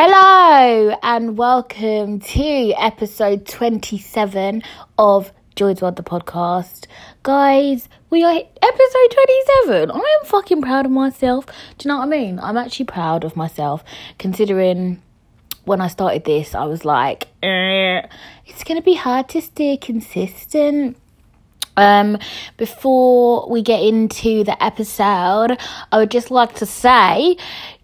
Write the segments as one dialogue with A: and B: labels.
A: Hello and welcome to episode 27 of Joy's World, the podcast. Guys, we are episode 27. I am fucking proud of myself. Do you know what I mean? I'm actually proud of myself considering when I started this, I was like, eh, it's going to be hard to stay consistent. Um, before we get into the episode, I would just like to say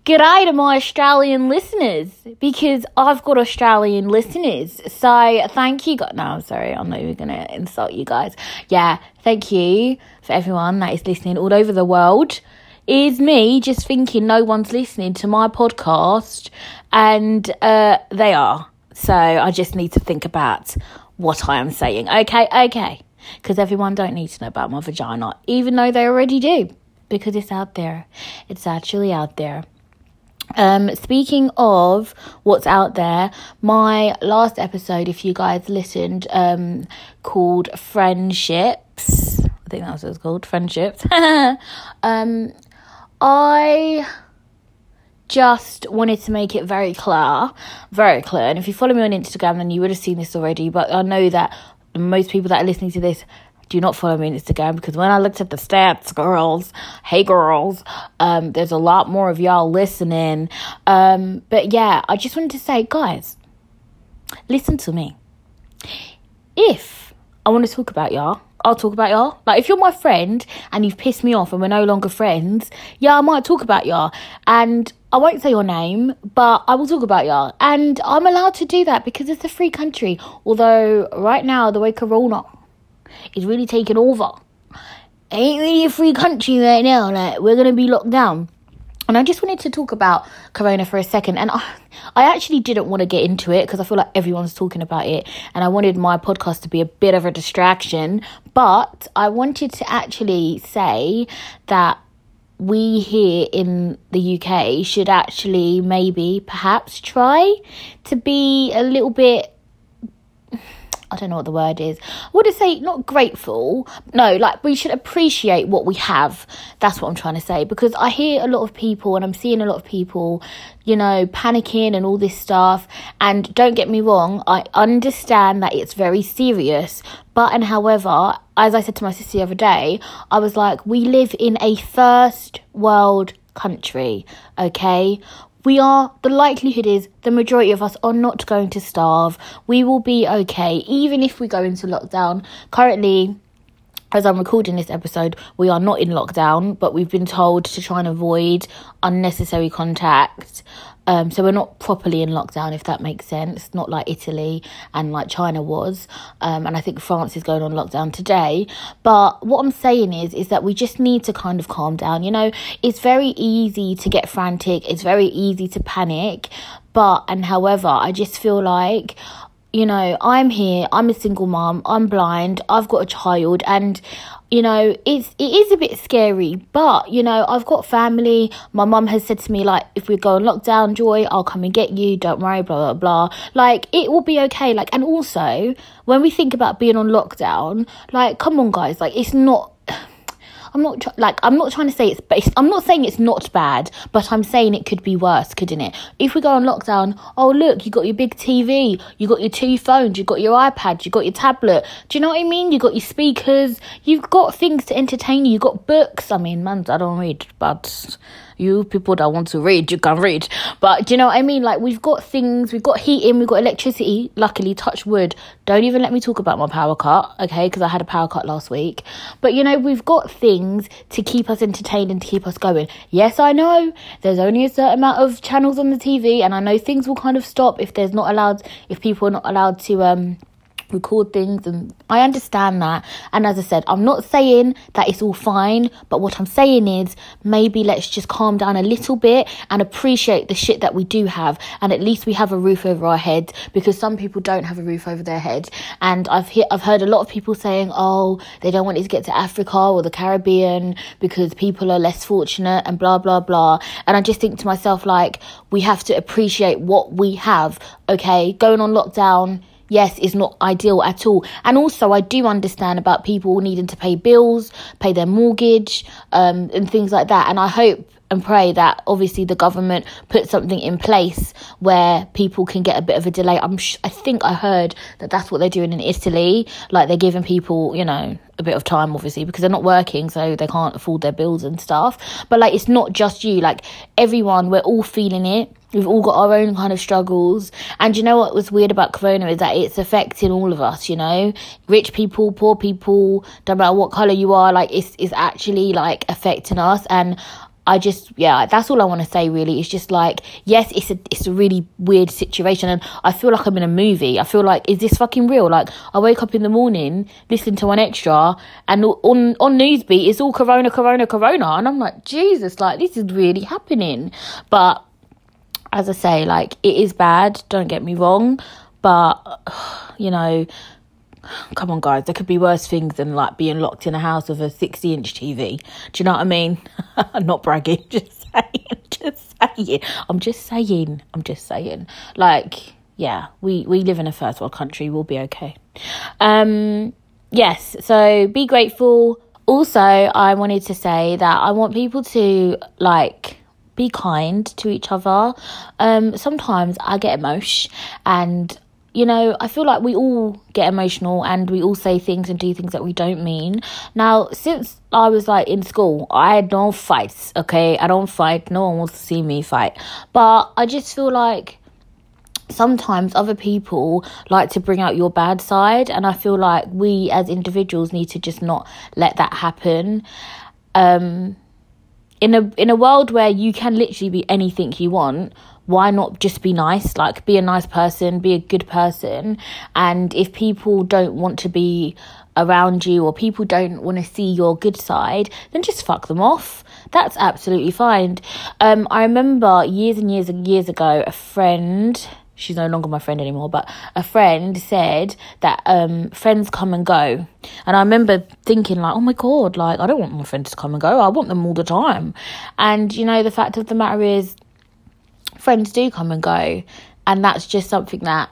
A: g'day to my Australian listeners because I've got Australian listeners. So thank you. God, no, I'm sorry. I'm not even going to insult you guys. Yeah, thank you for everyone that is listening all over the world. Is me just thinking no one's listening to my podcast, and uh, they are. So I just need to think about what I am saying. Okay, okay because everyone don't need to know about my vagina, even though they already do, because it's out there. It's actually out there. Um, speaking of what's out there, my last episode, if you guys listened, um, called Friendships. I think that's what called, Friendships. um, I just wanted to make it very clear, very clear. And if you follow me on Instagram, then you would have seen this already. But I know that most people that are listening to this do not follow me on Instagram because when I looked at the stats, girls, hey girls, um, there's a lot more of y'all listening. Um, but yeah, I just wanted to say, guys, listen to me. If I want to talk about y'all, I'll talk about y'all. Like if you're my friend and you've pissed me off and we're no longer friends, yeah, I might talk about y'all. And I won't say your name, but I will talk about y'all. And I'm allowed to do that because it's a free country. Although right now the way Corona is really taking over. ain't really a free country right now. Like we're gonna be locked down. And I just wanted to talk about Corona for a second. And I, I actually didn't want to get into it because I feel like everyone's talking about it. And I wanted my podcast to be a bit of a distraction. But I wanted to actually say that we here in the UK should actually maybe perhaps try to be a little bit I don't know what the word is. I would say not grateful. No, like we should appreciate what we have. That's what I'm trying to say. Because I hear a lot of people and I'm seeing a lot of people, you know, panicking and all this stuff. And don't get me wrong, I understand that it's very serious. But and however, as I said to my sister the other day, I was like, we live in a first world country, okay? We are the likelihood is the majority of us are not going to starve we will be okay even if we go into lockdown currently as I'm recording this episode, we are not in lockdown, but we've been told to try and avoid unnecessary contact. Um, so we're not properly in lockdown, if that makes sense. Not like Italy and like China was. Um, and I think France is going on lockdown today. But what I'm saying is, is that we just need to kind of calm down. You know, it's very easy to get frantic. It's very easy to panic. But and however, I just feel like you know, I'm here, I'm a single mom, I'm blind, I've got a child, and you know, it's it is a bit scary, but you know, I've got family. My mum has said to me, like, if we go on lockdown, Joy, I'll come and get you, don't worry, blah blah blah. Like, it will be okay. Like, and also when we think about being on lockdown, like, come on guys, like it's not I'm not tr- like I'm not trying to say it's based. I'm not saying it's not bad, but I'm saying it could be worse, couldn't it? If we go on lockdown, oh look, you got your big TV, you got your two phones, you got your iPad, you got your tablet. Do you know what I mean? You got your speakers, you've got things to entertain you. You got books. I mean, man, I don't read, but you people that want to read, you can read. But do you know what I mean? Like we've got things, we've got heating, we've got electricity. Luckily, touch wood. Don't even let me talk about my power cut, okay? Because I had a power cut last week. But you know, we've got things to keep us entertained and to keep us going. Yes, I know there's only a certain amount of channels on the TV, and I know things will kind of stop if there's not allowed, if people are not allowed to um record things and I understand that. And as I said I'm not saying that it's all fine but what I'm saying is maybe let's just calm down a little bit and appreciate the shit that we do have. And at least we have a roof over our heads because some people don't have a roof over their heads and I've he- I've heard a lot of people saying oh they don't want it to get to Africa or the Caribbean because people are less fortunate and blah blah blah. And I just think to myself like we have to appreciate what we have okay? Going on lockdown yes, it's not ideal at all. And also, I do understand about people needing to pay bills, pay their mortgage, um, and things like that. And I hope and pray that obviously the government puts something in place where people can get a bit of a delay. I'm sh- I think I heard that that's what they're doing in Italy. Like they're giving people, you know, a bit of time obviously because they're not working so they can't afford their bills and stuff. But like it's not just you, like everyone, we're all feeling it. We've all got our own kind of struggles. And you know what was weird about Corona is that it's affecting all of us, you know? Rich people, poor people, don't matter what colour you are, like it's it's actually like affecting us and I just yeah, that's all I want to say really. It's just like yes, it's a it's a really weird situation and I feel like I'm in a movie. I feel like is this fucking real? Like I wake up in the morning, listen to 1Xtra, and on on Newsbeat it's all corona corona corona and I'm like Jesus, like this is really happening. But as I say, like it is bad, don't get me wrong, but you know, come on guys there could be worse things than like being locked in a house with a 60 inch tv do you know what i mean? I'm not bragging just saying just saying. I'm just saying i'm just saying. Like yeah we we live in a first world country we'll be okay. Um yes so be grateful. Also i wanted to say that i want people to like be kind to each other. Um sometimes i get emotion and you know, I feel like we all get emotional and we all say things and do things that we don't mean. Now, since I was like in school, I don't fight, okay? I don't fight. No one wants to see me fight. But I just feel like sometimes other people like to bring out your bad side and I feel like we as individuals need to just not let that happen. Um in a in a world where you can literally be anything you want, why not just be nice? Like, be a nice person, be a good person. And if people don't want to be around you or people don't want to see your good side, then just fuck them off. That's absolutely fine. Um, I remember years and years and years ago, a friend, she's no longer my friend anymore, but a friend said that um, friends come and go. And I remember thinking, like, oh my God, like, I don't want my friends to come and go. I want them all the time. And, you know, the fact of the matter is, friends do come and go, and that's just something that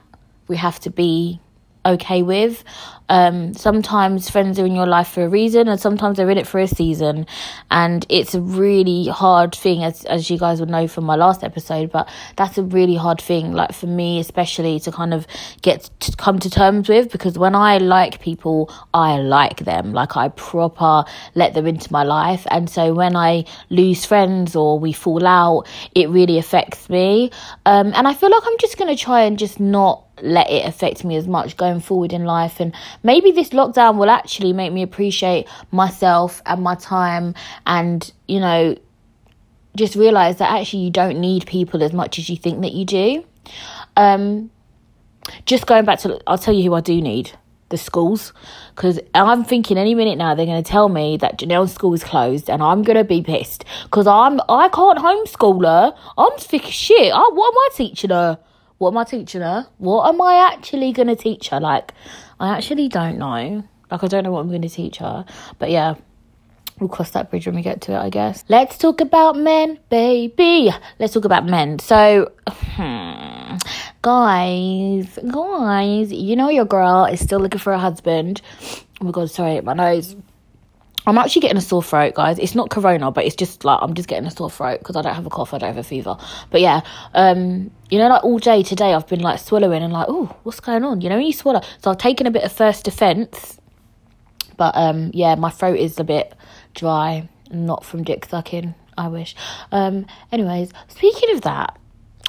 A: we have to be okay with. Um, sometimes friends are in your life for a reason, and sometimes they're in it for a season. And it's a really hard thing, as as you guys would know from my last episode. But that's a really hard thing, like for me especially, to kind of get to come to terms with. Because when I like people, I like them. Like I proper let them into my life. And so when I lose friends or we fall out, it really affects me. Um, and I feel like I'm just gonna try and just not let it affect me as much going forward in life. And maybe this lockdown will actually make me appreciate myself and my time and, you know, just realize that actually you don't need people as much as you think that you do. Um, just going back to, I'll tell you who I do need the schools because I'm thinking any minute now they're going to tell me that Janelle's school is closed and I'm going to be pissed because I'm I can't homeschool her. I'm sick of shit. I, what am I teaching her? What am I teaching her? What am I actually going to teach her? Like, I actually don't know. Like, I don't know what I'm going to teach her. But yeah, we'll cross that bridge when we get to it, I guess. Let's talk about men, baby. Let's talk about men. So, hmm, guys, guys, you know your girl is still looking for a husband. Oh my god, sorry, my nose. I'm actually getting a sore throat, guys. It's not corona, but it's just like I'm just getting a sore throat because I don't have a cough, I don't have a fever. But yeah, um, you know, like all day today, I've been like swallowing and like, oh, what's going on? You know, you swallow. So I've taken a bit of first defense, but um, yeah, my throat is a bit dry, not from dick sucking. I wish. Um, anyways, speaking of that,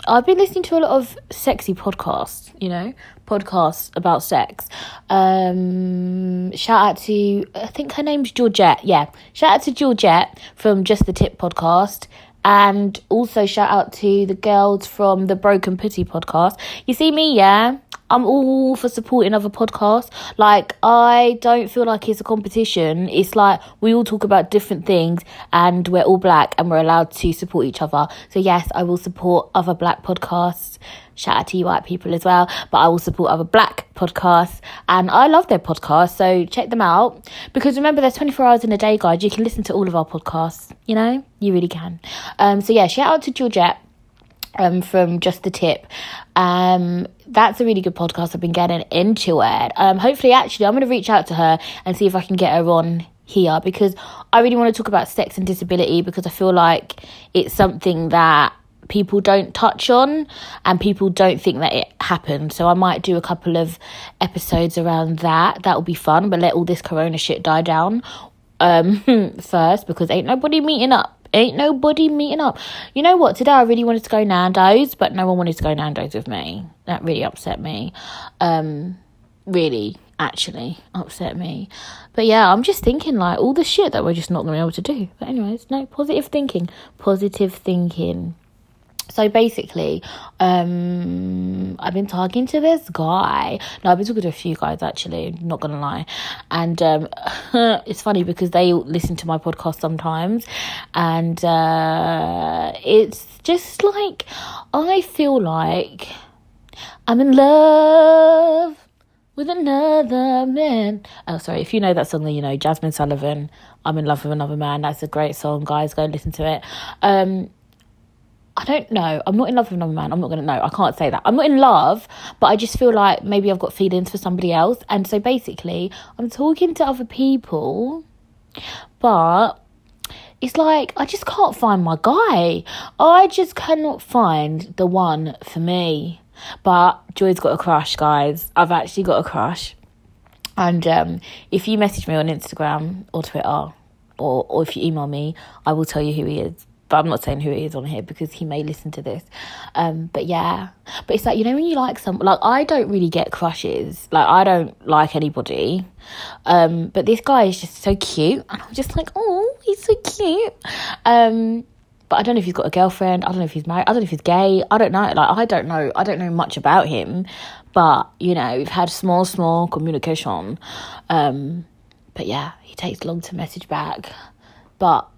A: I've been listening to a lot of sexy podcasts, you know, podcasts about sex. Um, shout out to, I think her name's Georgette. Yeah. Shout out to Georgette from Just the Tip podcast. And also shout out to the girls from the Broken Pity podcast. You see me, yeah? I'm all for supporting other podcasts. Like, I don't feel like it's a competition. It's like we all talk about different things and we're all black and we're allowed to support each other. So, yes, I will support other black podcasts. Shout out to you white people as well. But I will support other black podcasts. And I love their podcasts. So, check them out. Because remember, there's 24 hours in a day, guys. You can listen to all of our podcasts. You know, you really can. Um, so, yeah, shout out to Georgette um, from Just the Tip. Um, that's a really good podcast. I've been getting into it. Um, hopefully, actually, I'm going to reach out to her and see if I can get her on here because I really want to talk about sex and disability because I feel like it's something that people don't touch on and people don't think that it happened. So I might do a couple of episodes around that. That will be fun, but let all this corona shit die down um first because ain't nobody meeting up ain't nobody meeting up. You know what? Today I really wanted to go Nando's, but no one wanted to go Nando's with me. That really upset me. Um, really, actually upset me. But yeah, I'm just thinking like all the shit that we're just not going to be able to do. But anyways, no positive thinking. Positive thinking so basically, um, I've been talking to this guy. No, I've been talking to a few guys actually, not gonna lie. And um, it's funny because they listen to my podcast sometimes, and uh, it's just like I feel like I'm in love with another man. Oh, sorry. If you know that song, then you know Jazmine Sullivan. I'm in love with another man. That's a great song, guys. Go listen to it. Um, I don't know. I'm not in love with another man. I'm not going to know. I can't say that. I'm not in love, but I just feel like maybe I've got feelings for somebody else. And so basically, I'm talking to other people, but it's like I just can't find my guy. I just cannot find the one for me. But Joy's got a crush, guys. I've actually got a crush. And um, if you message me on Instagram or Twitter, or, or if you email me, I will tell you who he is but I'm not saying who it is on here because he may listen to this. Um, but yeah, but it's like you know when you like some like I don't really get crushes. Like I don't like anybody. Um, but this guy is just so cute, and I'm just like, oh, he's so cute. Um, but I don't know if he's got a girlfriend. I don't know if he's married. I don't know if he's gay. I don't know. Like I don't know. I don't know much about him. But you know, we've had small, small communication. Um, but yeah, he takes long to message back. But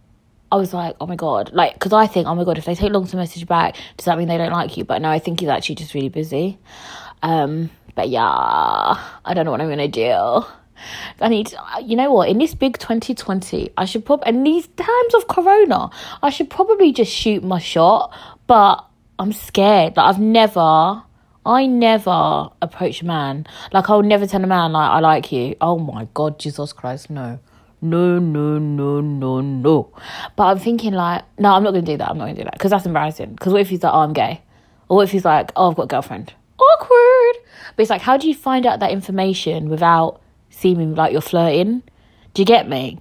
A: I was like, oh my god, like, because I think, oh my god, if they take long to message back, does that mean they don't like you? But no, I think he's actually just really busy. Um, but yeah, I don't know what I'm gonna do. I need, you know what? In this big 2020, I should probably, in these times of Corona, I should probably just shoot my shot. But I'm scared. Like I've never, I never approach a man. Like I'll never tell a man like I like you. Oh my God, Jesus Christ, no no, no, no, no, no. But I'm thinking like, no, I'm not gonna do that. I'm not gonna do that because that's embarrassing. Because what if he's like, oh, I'm gay, or what if he's like, oh, I've got a girlfriend? Awkward. But it's like, how do you find out that information without seeming like you're flirting? Do you get me?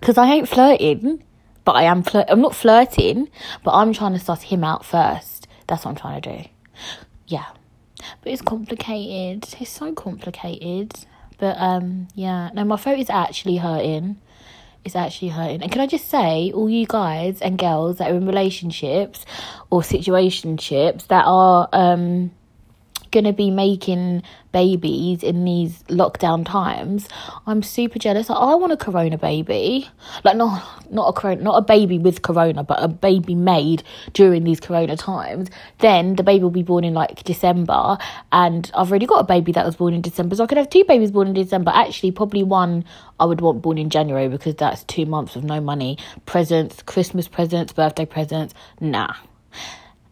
A: Because I ain't flirting, but I am flirt. I'm not flirting, but I'm trying to suss him out first. That's what I'm trying to do. Yeah, but it's complicated. It's so complicated. But um, yeah, no, my throat is actually hurting. It's actually hurting. And can I just say, all you guys and girls that are in relationships or situationships that are um going to be making babies in these lockdown times, I'm super jealous. I want a corona baby. Like not not a corona, not a baby with corona, but a baby made during these corona times. Then the baby will be born in like December and I've already got a baby that was born in December. So I could have two babies born in December. Actually, probably one I would want born in January because that's 2 months of no money. Presents, Christmas presents, birthday presents. Nah.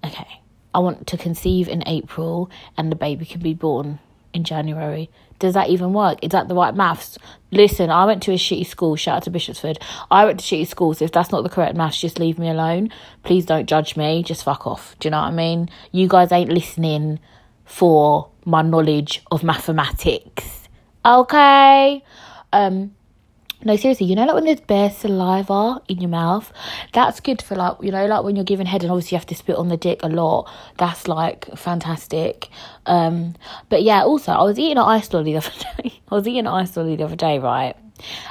A: Okay I want to conceive in April and the baby can be born in January. Does that even work? Is that the right maths? Listen, I went to a shitty school. Shout out to Bishopsford. I went to shitty schools. So if that's not the correct maths, just leave me alone. Please don't judge me. Just fuck off. Do you know what I mean? You guys ain't listening for my knowledge of mathematics. Okay? Um, no, seriously, you know, like when there's bare saliva in your mouth, that's good for like, you know, like when you're giving head and obviously you have to spit on the dick a lot. That's like fantastic. Um, but yeah, also, I was eating an ice lolly the other day. I was eating an ice lolly the other day, right?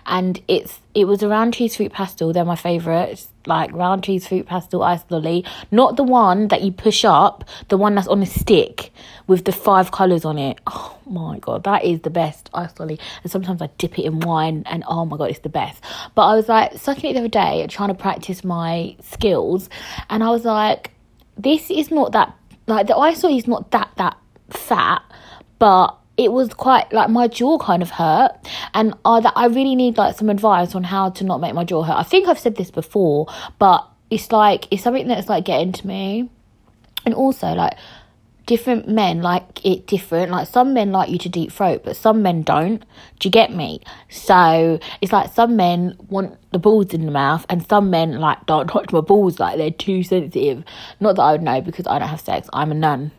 A: And it's it was around Rowntree's fruit pastel. They're my favourites like Rowntree's fruit pastel ice lolly, not the one that you push up, the one that's on a stick with the five colours on it. Oh my god, that is the best ice lolly. And sometimes I dip it in wine and oh my god, it's the best. But I was like sucking it the other day trying to practice my skills and I was like, this is not that like the ice lolly is not that that fat, but it was quite like my jaw kind of hurt and uh, that I really need like some advice on how to not make my jaw hurt. I think I've said this before, but it's like it's something that's like getting to me. And also, like, different men like it different. Like some men like you to deep throat, but some men don't. Do you get me? So it's like some men want the balls in the mouth, and some men like don't touch my balls. Like they're too sensitive. Not that I would know because I don't have sex. I'm a nun.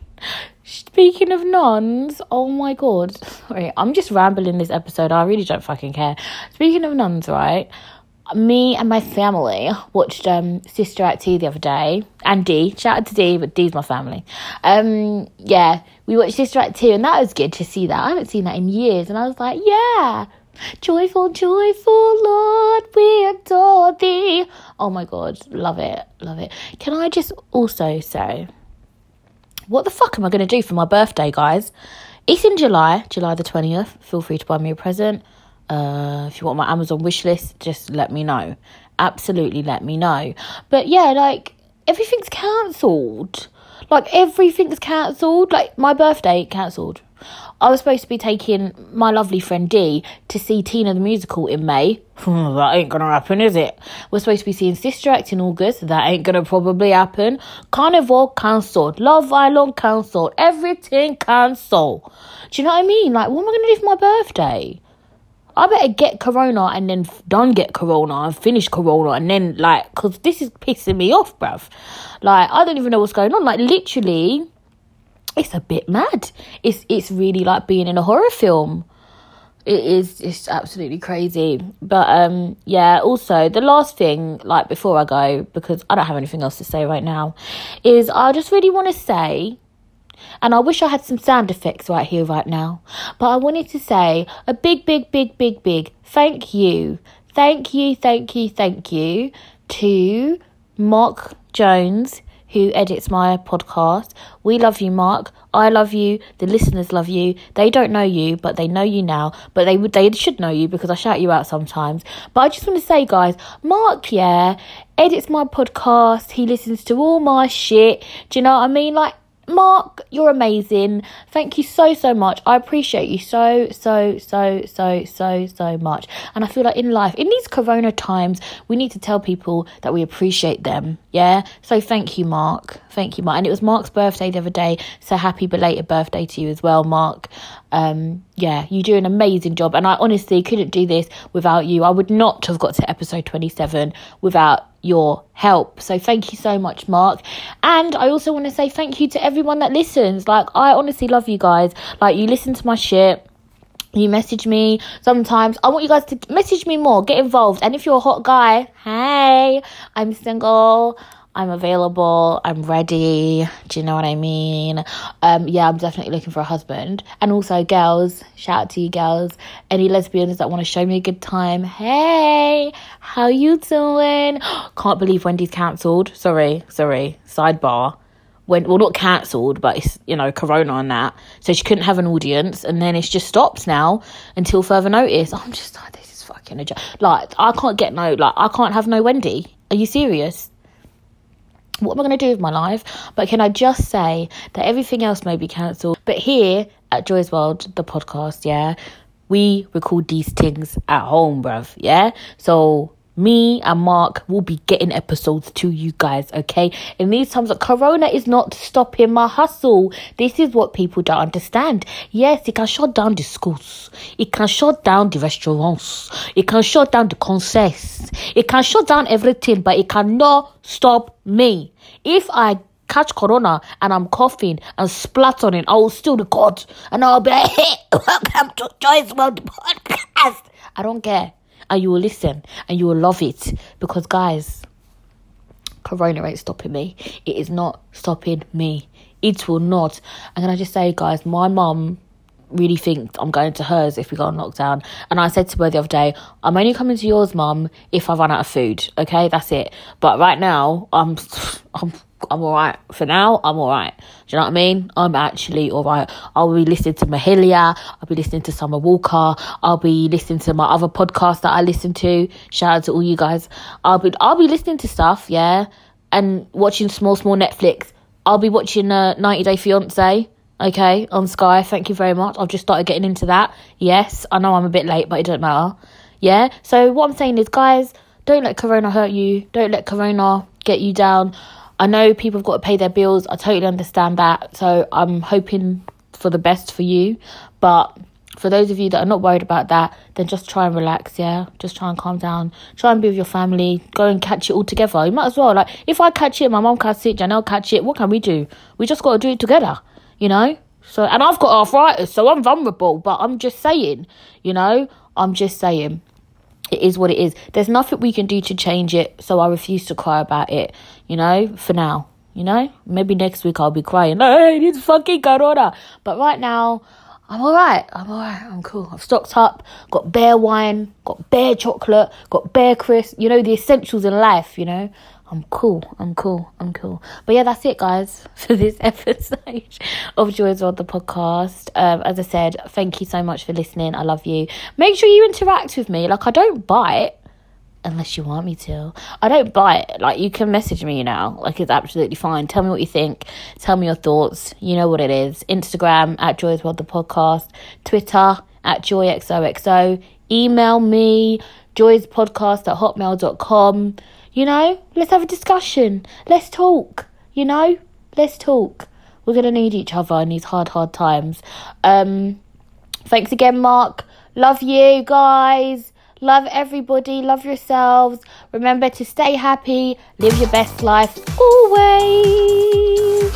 A: Speaking of nuns, oh my god. Sorry, I'm just rambling this episode. I really don't fucking care. Speaking of nuns, right? me and my family watched um, Sister Act 2 the other day, and D. Shout out to D, but D's my family. Um, yeah, we watched Sister Act 2, and that was good to see that. I haven't seen that in years, and I was like, yeah, joyful, joyful Lord, we adore thee. Oh my god, love it, love it. Can I just also say, what the fuck am I going to do for my birthday, guys? It's in July, July the 20th. Feel free to buy me a present. Uh, if you want my Amazon wish list, just let me know. Absolutely let me know. But yeah, like everything's cancelled. Like everything's cancelled. Like my birthday cancelled. I was supposed to be taking my lovely friend D to see Tina the musical in May. that ain't gonna happen, is it? We're supposed to be seeing Sister Act in August. That ain't gonna probably happen. Carnival cancelled. Love Island cancelled. Everything cancelled. Do you know what I mean? Like, what am I gonna do for my birthday? I better get corona and then done get corona and finish corona and then like, cause this is pissing me off, bruv. Like, I don't even know what's going on. Like, literally, it's a bit mad. It's it's really like being in a horror film. It is it's absolutely crazy. But um yeah, also the last thing, like before I go, because I don't have anything else to say right now, is I just really want to say and I wish I had some sound effects right here, right now. But I wanted to say a big, big, big, big, big thank you. Thank you, thank you, thank you to Mark Jones, who edits my podcast. We love you, Mark. I love you. The listeners love you. They don't know you, but they know you now. But they would they should know you because I shout you out sometimes. But I just want to say, guys, Mark, yeah, edits my podcast. He listens to all my shit. Do you know what I mean? Like Mark, you're amazing. Thank you so, so much. I appreciate you so, so, so, so, so, so much. And I feel like in life, in these corona times, we need to tell people that we appreciate them. Yeah. So thank you, Mark. Thank you, Mark. And it was Mark's birthday the other day. So happy belated birthday to you as well, Mark. Um, yeah, you do an amazing job. And I honestly couldn't do this without you. I would not have got to episode 27 without your help. So thank you so much, Mark. And I also want to say thank you to everyone that listens. Like, I honestly love you guys. Like, you listen to my shit. You message me sometimes. I want you guys to message me more, get involved. And if you're a hot guy, hey, I'm single. I'm available, I'm ready. Do you know what I mean? Um, yeah, I'm definitely looking for a husband. And also, girls, shout out to you girls. Any lesbians that want to show me a good time, hey, how you doing? Can't believe Wendy's cancelled. Sorry, sorry. Sidebar. When well, not cancelled, but it's you know Corona and that, so she couldn't have an audience, and then it's just stopped now until further notice. I'm just like, this is fucking a joke. Like I can't get no, like I can't have no Wendy. Are you serious? What am I going to do with my life? But can I just say that everything else may be cancelled? But here at Joy's World, the podcast, yeah, we record these things at home, bruv, yeah? So me and Mark will be getting episodes to you guys, okay? In these times, Corona is not stopping my hustle. This is what people don't understand. Yes, it can shut down the schools. It can shut down the restaurants. It can shut down the concerts. It can shut down everything, but it cannot stop me. If I catch corona and I'm coughing and splattering, I will still record and I'll be like, hey, welcome to Joy's World Podcast. I don't care and you will listen and you will love it because, guys, Corona ain't stopping me. It is not stopping me. It will not. And can I just say, guys, my mum really think I'm going to hers if we go on lockdown. And I said to her the other day, I'm only coming to yours, mum, if I run out of food. Okay, that's it. But right now, I'm, I'm I'm alright. For now, I'm alright. Do you know what I mean? I'm actually alright. I'll be listening to Mahalia. I'll be listening to Summer Walker. I'll be listening to my other podcast that I listen to. Shout out to all you guys. I'll be I'll be listening to stuff, yeah, and watching small small Netflix. I'll be watching uh, 90 Day Fiance. Okay, on Sky. Thank you very much. I've just started getting into that. Yes, I know I'm a bit late, but it doesn't matter. Yeah. So what I'm saying is, guys, don't let Corona hurt you. Don't let Corona get you down I know people have got to pay their bills. I totally understand that. So I'm hoping for the best for you. But for those of you that are not worried about that, then just try and relax, yeah? Just try and calm down. Try and be with your family. Go and catch it all together. You might as well. Like, if I catch it, my mom catch it, Janelle catch it, what can we do? We just got to do it together, you know? So, and I've got arthritis, so I'm vulnerable, but I'm just saying, you know? I'm just saying. It is what it is. There's nothing we can do to change it, so I refuse to cry about it, you know, for now. You know, maybe next week I'll be crying. Hey, it's fucking Corona. But right now, I'm alright. I'm alright. I'm cool. I've stocked up, got bare wine, got bare chocolate, got bare crisp, you know, the essentials in life, you know. I'm cool. I'm cool. I'm cool. But yeah, that's it, guys, for this episode of Joy's World, the podcast. Um, as I said, thank you so much for listening. I love you. Make sure you interact with me. Like, I don't bite unless you want me to. I don't bite. Like you can message me now. Like it's absolutely fine. Tell me what you think. Tell me your thoughts. You know what it is. Instagram at Joy's World the podcast. Twitter at joyxoxo. Email me joyspodcast at hotmail.com. You know, let's have a discussion. Let's talk. You know, let's talk. We're gonna need each other in these hard, hard times. Um, thanks again, Mark. Love you guys. Love everybody, love yourselves. Remember to stay happy, live your best life always.